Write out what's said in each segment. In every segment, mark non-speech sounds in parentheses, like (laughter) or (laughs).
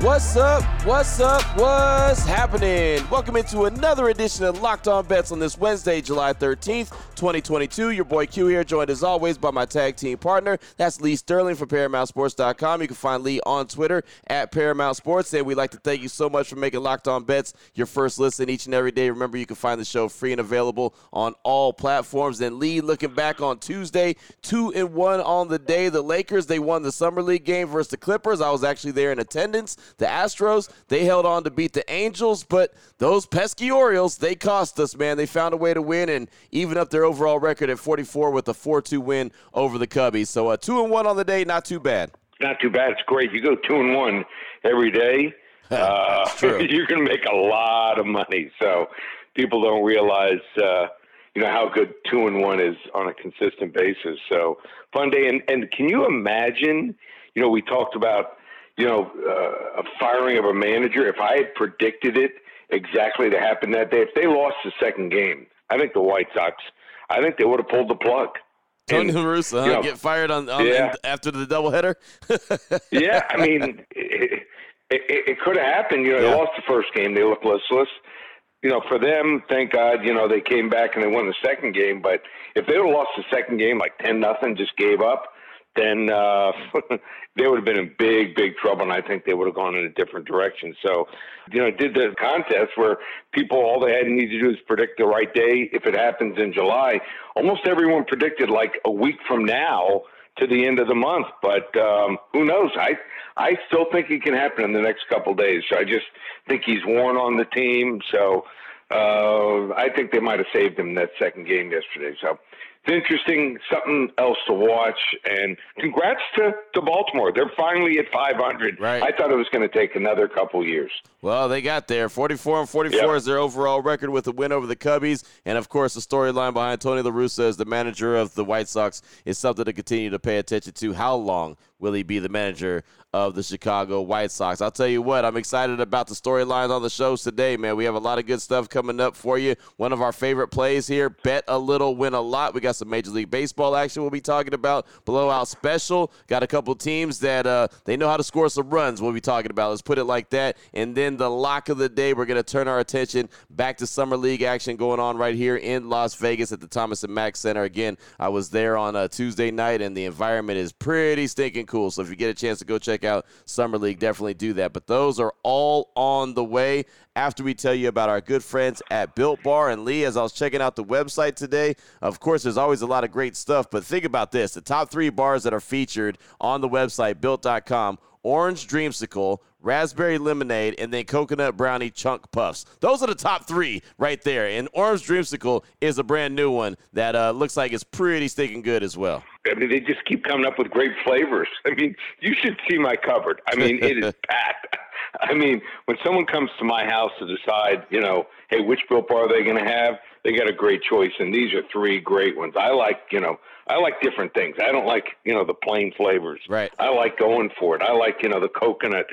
What's up? What's up? What's happening? Welcome into another edition of Locked On Bets on this Wednesday, July 13th, 2022. Your boy Q here, joined as always by my tag team partner. That's Lee Sterling from ParamountSports.com. You can find Lee on Twitter at Paramount Sports. And we'd like to thank you so much for making Locked On Bets your first listen each and every day. Remember, you can find the show free and available on all platforms. And Lee, looking back on Tuesday, two and one on the day. The Lakers, they won the Summer League game versus the Clippers. I was actually there in attendance. The Astros, they held on to beat the Angels, but those pesky Orioles, they cost us, man. They found a way to win and even up their overall record at 44 with a 4-2 win over the Cubbies. So uh, two and one on the day, not too bad. Not too bad. It's great. You go two and one every day. (laughs) uh, (laughs) you're going to make a lot of money. So people don't realize, uh, you know, how good two and one is on a consistent basis. So fun day. And, and can you imagine? You know, we talked about you know, uh, a firing of a manager, if I had predicted it exactly to happen that day, if they lost the second game, I think the White Sox, I think they would have pulled the plug. Tony La Russa, huh? know, get fired on, on yeah. after the doubleheader. (laughs) yeah, I mean, it, it, it could have happened. You know, yeah. they lost the first game; they looked listless. You know, for them, thank God, you know, they came back and they won the second game. But if they would have lost the second game like ten nothing, just gave up, then uh, (laughs) they would have been in big, big trouble, and I think they would have gone in a different direction. So, you know, did the contest where people all they had need to do is predict the right day if it happens in July. Almost everyone predicted like a week from now to the end of the month, but um, who knows? I I still think it can happen in the next couple of days. So I just think he's worn on the team. So uh, I think they might have saved him that second game yesterday. So interesting, something else to watch. And congrats to, to Baltimore. They're finally at 500. Right. I thought it was going to take another couple years. Well, they got there. 44 and 44 yep. is their overall record with a win over the Cubbies. And of course, the storyline behind Tony La Russa as the manager of the White Sox is something to continue to pay attention to. How long will he be the manager of the Chicago White Sox. I'll tell you what, I'm excited about the storylines on the shows today, man. We have a lot of good stuff coming up for you. One of our favorite plays here, bet a little, win a lot. We got some Major League Baseball action we'll be talking about. Blowout special. Got a couple teams that uh, they know how to score some runs we'll be talking about. Let's put it like that. And then the lock of the day, we're going to turn our attention back to Summer League action going on right here in Las Vegas at the Thomas and Mack Center. Again, I was there on a Tuesday night, and the environment is pretty stinking cool. So if you get a chance to go check out Summer League, definitely do that. But those are all on the way after we tell you about our good friends at Built Bar. And Lee, as I was checking out the website today, of course, there's always a lot of great stuff. But think about this the top three bars that are featured on the website, built.com orange dreamsicle, raspberry lemonade, and then coconut brownie chunk puffs. Those are the top three right there. And orange dreamsicle is a brand new one that uh, looks like it's pretty stinking good as well. I mean, they just keep coming up with great flavors. (laughs) I mean, you should see my cupboard. I mean, it is (laughs) packed. I mean, when someone comes to my house to decide, you know, hey, which built bar are they going to have? They got a great choice, and these are three great ones. I like, you know, I like different things. I don't like, you know, the plain flavors. Right. I like going for it. I like, you know, the coconut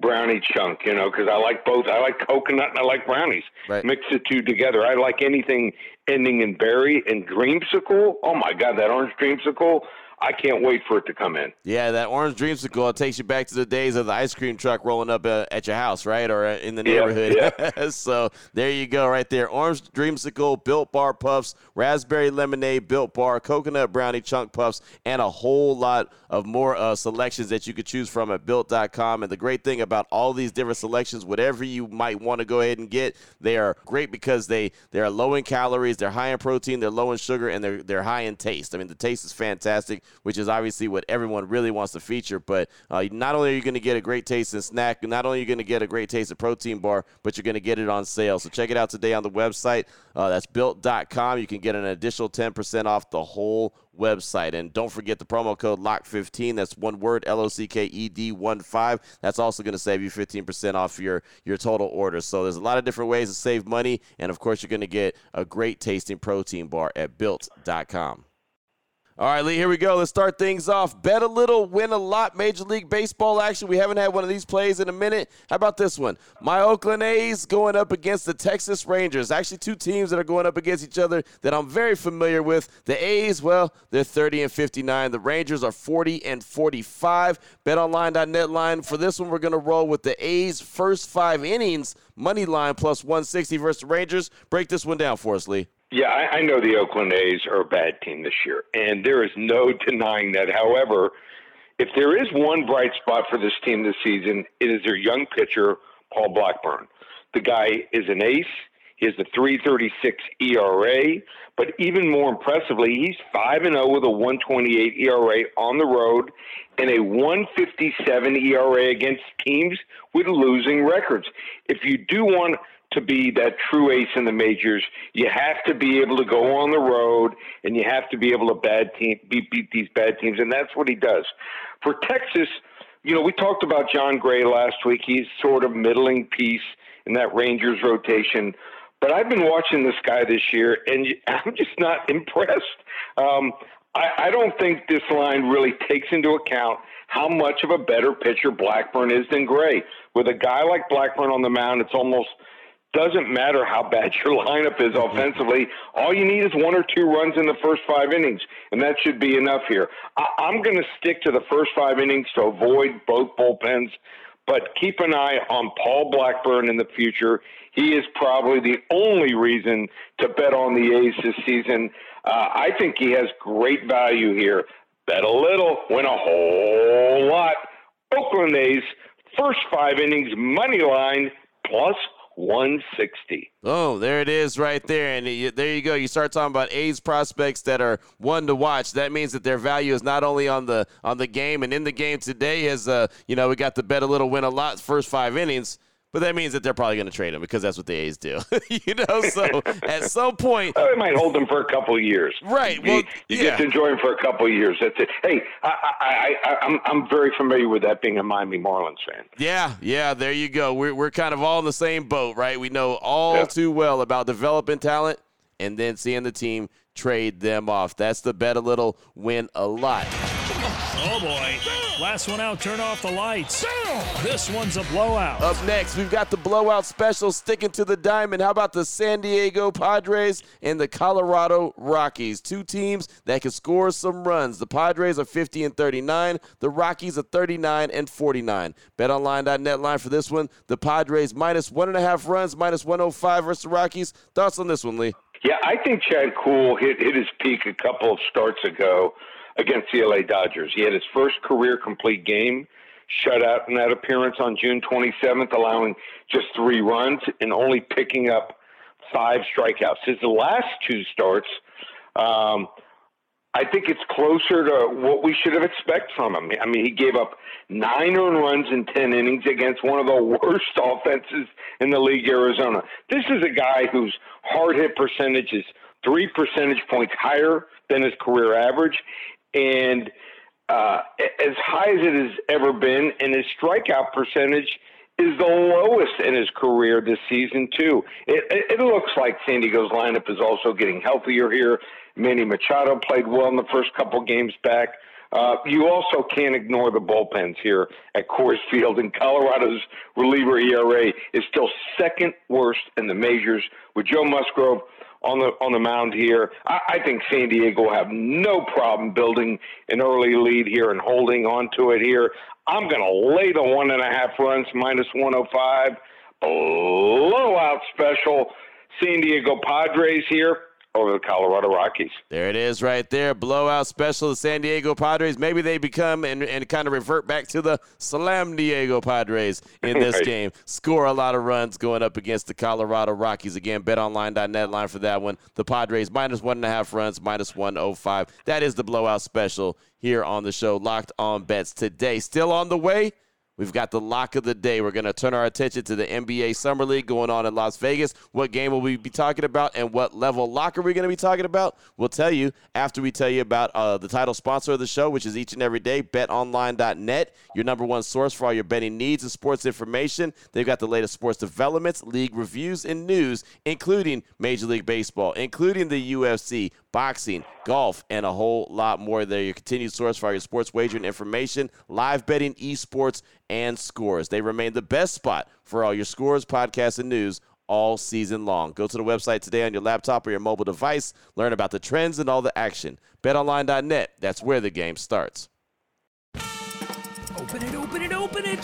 brownie chunk, you know, because I like both. I like coconut and I like brownies. Right. Mix the two together. I like anything ending in berry and dreamsicle. Oh my God, that orange dreamsicle! I can't wait for it to come in. Yeah, that orange dreamsicle it takes you back to the days of the ice cream truck rolling up uh, at your house, right, or uh, in the neighborhood. Yeah, yeah. (laughs) so there you go, right there. Orange dreamsicle, built bar puffs, raspberry lemonade, built bar, coconut brownie chunk puffs, and a whole lot of more uh, selections that you could choose from at built.com. And the great thing about all these different selections, whatever you might want to go ahead and get, they are great because they they are low in calories, they're high in protein, they're low in sugar, and they're they're high in taste. I mean, the taste is fantastic which is obviously what everyone really wants to feature. But uh, not only are you going to get a great taste and snack, not only are you going to get a great taste of protein bar, but you're going to get it on sale. So check it out today on the website. Uh, that's built.com. You can get an additional 10% off the whole website. And don't forget the promo code LOCK15. That's one word, L O C K E D 1 5. That's also going to save you 15% off your, your total order. So there's a lot of different ways to save money. And of course, you're going to get a great tasting protein bar at built.com. All right, Lee, here we go. Let's start things off. Bet a little, win a lot. Major League Baseball action. We haven't had one of these plays in a minute. How about this one? My Oakland A's going up against the Texas Rangers. Actually, two teams that are going up against each other that I'm very familiar with. The A's, well, they're 30 and 59. The Rangers are 40 and 45. BetOnline.net line. For this one, we're going to roll with the A's first five innings money line plus 160 versus the Rangers. Break this one down for us, Lee. Yeah, I, I know the Oakland A's are a bad team this year, and there is no (laughs) denying that. However, if there is one bright spot for this team this season, it is their young pitcher, Paul Blackburn. The guy is an ace. He has a 336 ERA, but even more impressively, he's 5 and 0 with a 128 ERA on the road and a 157 ERA against teams with losing records. If you do want to be that true ace in the majors, you have to be able to go on the road and you have to be able to bad team beat, beat these bad teams, and that's what he does. For Texas, you know, we talked about Jon Gray last week. He's sort of middling piece in that Rangers rotation. But I've been watching this guy this year, and (laughs) I'm just not impressed. Um, I, I don't think this line really takes into account how much of a better pitcher Blackburn is than Gray. With a guy like Blackburn on the mound, it's almost – doesn't matter how bad (laughs) your lineup is offensively. All you need is one or two runs in the first five innings, and that should be enough here. I, am going to stick to the first five innings to avoid both bullpens, but keep an eye on Paul Blackburn in the future. He is probably the only reason to bet on the A's this season. Uh, I think he has great value here. Bet a little, win a whole lot. Oakland A's first five innings money line plus 160. Oh, there it is right there. And there you go. You start talking about A's prospects that are one to watch. That means that their value is not only on the on the game and in the game today as uh, you know, we got the bet a little win a lot first 5 innings but that means that they're probably going to trade him because that's what the A's do. (laughs) you know, so (laughs) at some point, well, they might hold him for a couple of years. Right. Well, you, you yeah. get to enjoy him for a couple of years. That's it. Hey, I, I, I, I'm I'm very familiar with that being a Miami Marlins fan. Yeah, yeah. There you go. We're we're kind of all in the same boat, right? We know all yeah. too well about developing talent and then seeing the team trade them off. That's the bet a little, win a lot. Oh boy. Last one out, turn off the lights. This one's a blowout. Up next, we've got the blowout special sticking to the diamond. How about the San Diego Padres and the Colorado Rockies? Two teams that can score some runs. The Padres are 50 and 39, the Rockies are 39 and 49. BetOnline.net line for this one. The Padres minus one and a half runs, minus 105 versus the Rockies. Thoughts on this one, Lee? Yeah, I think Chad Kuhl hit, hit his peak a couple of starts ago against the LA Dodgers. He had his first career complete game shutout in that appearance on June 27th, allowing just three runs and only picking up five strikeouts. His last two starts, um, I think it's closer to what we should have expected from him. I mean, he gave up nine earned runs in 10 innings against one of the (laughs) worst offenses in the league, Arizona. This is a guy whose hard hit percentage is three percentage points higher than his career average and uh, as high as it has ever been, and his strikeout percentage is the lowest in his career this season too. It, it, looks like San Diego's lineup is also getting healthier here. Manny Machado played well in the first couple games back. Uh, you also can't ignore the bullpens here at Coors Field, and Colorado's reliever ERA is still second worst in the majors, with Joe Musgrove on the on the mound here. I, I think San Diego will have no problem building an early lead here and holding on to it here. I'm going to lay the one and a half runs minus 105. Blowout special. San Diego Padres here over the Colorado Rockies. There it is right there. Blowout special the San Diego Padres. Maybe they become and, and kind of revert back to the Slam Diego Padres in this (laughs) right. game. Score a lot of runs going up against the Colorado Rockies. Again, betonline.net line for that one. The Padres minus one and a half runs, minus 105. That is the blowout special here on the show. Locked on bets today. Still on the way. We've got the lock of the day. We're going to turn our attention to the NBA Summer League going on in Las Vegas. What game will we be talking about and what level lock are we going to be talking about? We'll tell you after we tell you about uh, the title sponsor of the show, which is each and every day, betonline.net, your number one source for all your betting needs and sports information. They've got the latest sports developments, league reviews, and news, including Major League Baseball, including the UFC, boxing, golf, and a whole lot more. They're your continued source for all your sports wagering information, live betting, esports, and scores. They remain the best spot for all your scores, podcasts, and news all season long. Go to the website today on your laptop or your mobile device. Learn about the trends and all the action. BetOnline.net, that's where the game starts. Open it, open it, open it.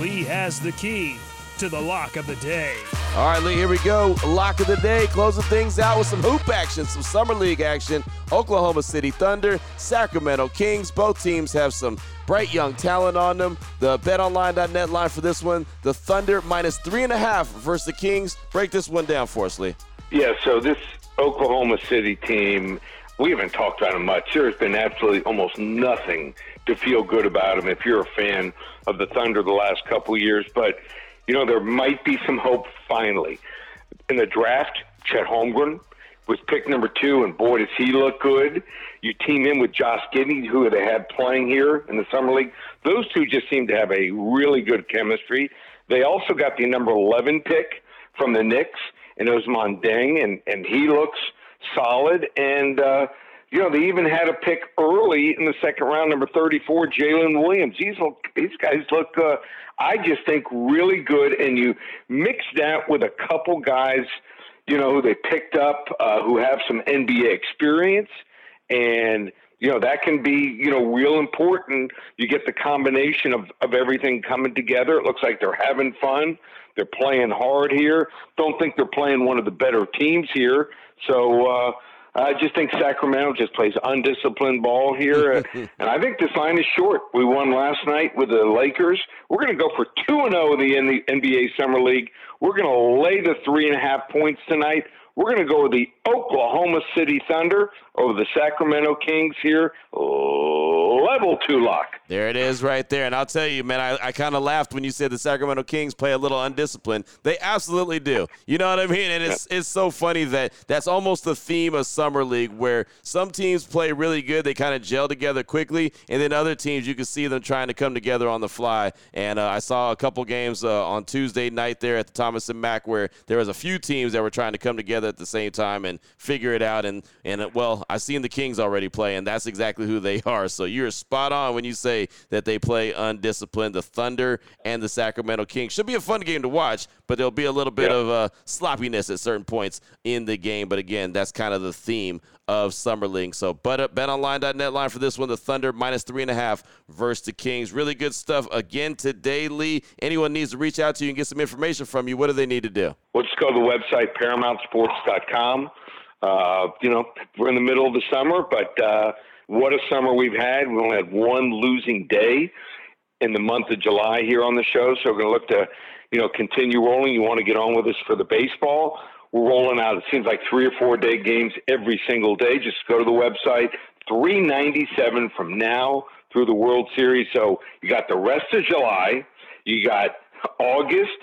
Lee has the key to the lock of the day. All right, Lee, here we go. Lock of the day, closing things out with some hoop action, some summer league action. Oklahoma City Thunder, Sacramento Kings. Both teams have some bright young talent on them. The betonline.net line for this one, the Thunder minus three and a half versus the Kings. Break this one down for us, Lee. Yeah, so this Oklahoma City team, we haven't talked about them much. There's been absolutely almost nothing to feel good about them if you're a fan of the Thunder the last couple years. But you know, there might be some hope finally. In the draft, Chet Holmgren was pick number two, and boy, does he look good. You team in with Josh Giddey, who they had playing here in the Summer League. Those two just seem to have a really good chemistry. They also got the number 11 pick from the Knicks, and it was Mondeng, and, and he looks solid. And, uh, you know, they even had a pick early in the second round, number 34, Jalen Williams. These, look, these guys look uh, I just think really good. And you mix that with a couple guys, you know, who they picked up uh, who have some NBA experience, and you know that can be you know real important. You get the combination of of everything coming together. It looks like they're having fun. They're playing hard here. Don't think they're playing one of the better teams here. So. uh I just think Sacramento just plays undisciplined ball here, uh, (laughs) and I think this line is short. We won last night with the Lakers. We're going to go for two and zero oh in the NBA Summer League. We're going to lay the three and a half points tonight. We're going to go with the Oklahoma City Thunder over the Sacramento Kings here. Oh, Level two lock. There it is right there. And I'll tell you, man, I, I kind of laughed when you said the Sacramento Kings play a little undisciplined. They absolutely do. You know what I mean? And it's, it's so funny that that's almost the theme of Summer League where some teams play really good. They kind of gel together quickly. And then other teams, you can see them trying to come together on the fly. And uh, I saw a couple games uh, on Tuesday night there at the Thomas and Mack where there was a few teams that were trying to come together at the same time and figure it out. And and it, well, I've seen the Kings already play, and that's exactly who they (laughs) are. So you're spot on when you say that they play undisciplined. The Thunder and the Sacramento Kings should be a fun game to watch, but there'll be a little bit of uh, sloppiness at certain points in the game. But again, that's kind of the theme of Summer League. So bet, betonline.net line for this one, the Thunder minus three and a half versus the Kings. Really good stuff again today, Lee. Anyone needs to reach out to you and get some information from you, what do they need to do? Well, just go to the website, ParamountSports.com. Uh, you know, we're in the middle of the summer, but uh, what a summer we've had. We only had one losing day in the month of July here on the show, so we're going to look to, you know, continue rolling. You want to get on with us for the baseball we're rolling out. It seems like three or four day games every single day. Just go to the website. 397 from now through the World Series. So you got the rest of July, you got August,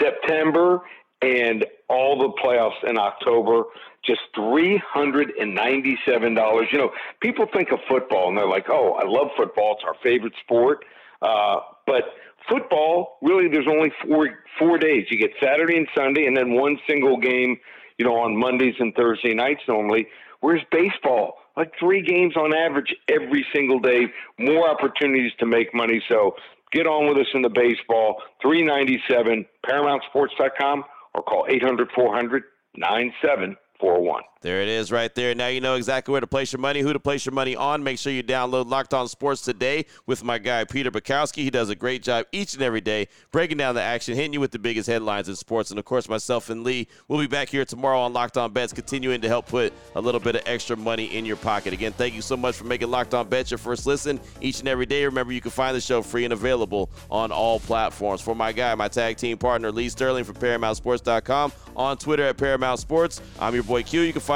September, and all the playoffs in October. Just $397. You know, people think of football and they're like, oh, I love football. It's our favorite sport. Uh, but Football, really, there's only four four days. You get Saturday and Sunday, and then one single game, you know, on Mondays and Thursday nights normally. Whereas baseball, like three games on average every single day, more opportunities to make money. So get on with us in the baseball. 397 ParamountSports.com or call 800 400 9741. There it is right there. Now you know exactly where to place your money, who to place your money on. Make sure you download Locked On Sports today with my guy Peter Bukowski. He does a great job each and every day breaking down the action, hitting you with the biggest headlines in sports. And of course, myself and Lee will be back here tomorrow on Locked On Bets, continuing to help put a little bit of extra money in your pocket. Again, thank you so much for making Locked On Bets your first listen each and every day. Remember, you can find the show free and available on all platforms. For my guy, my tag team partner Lee Sterling from ParamountSports.com, on Twitter at Paramount Sports. I'm your boy Q. You can find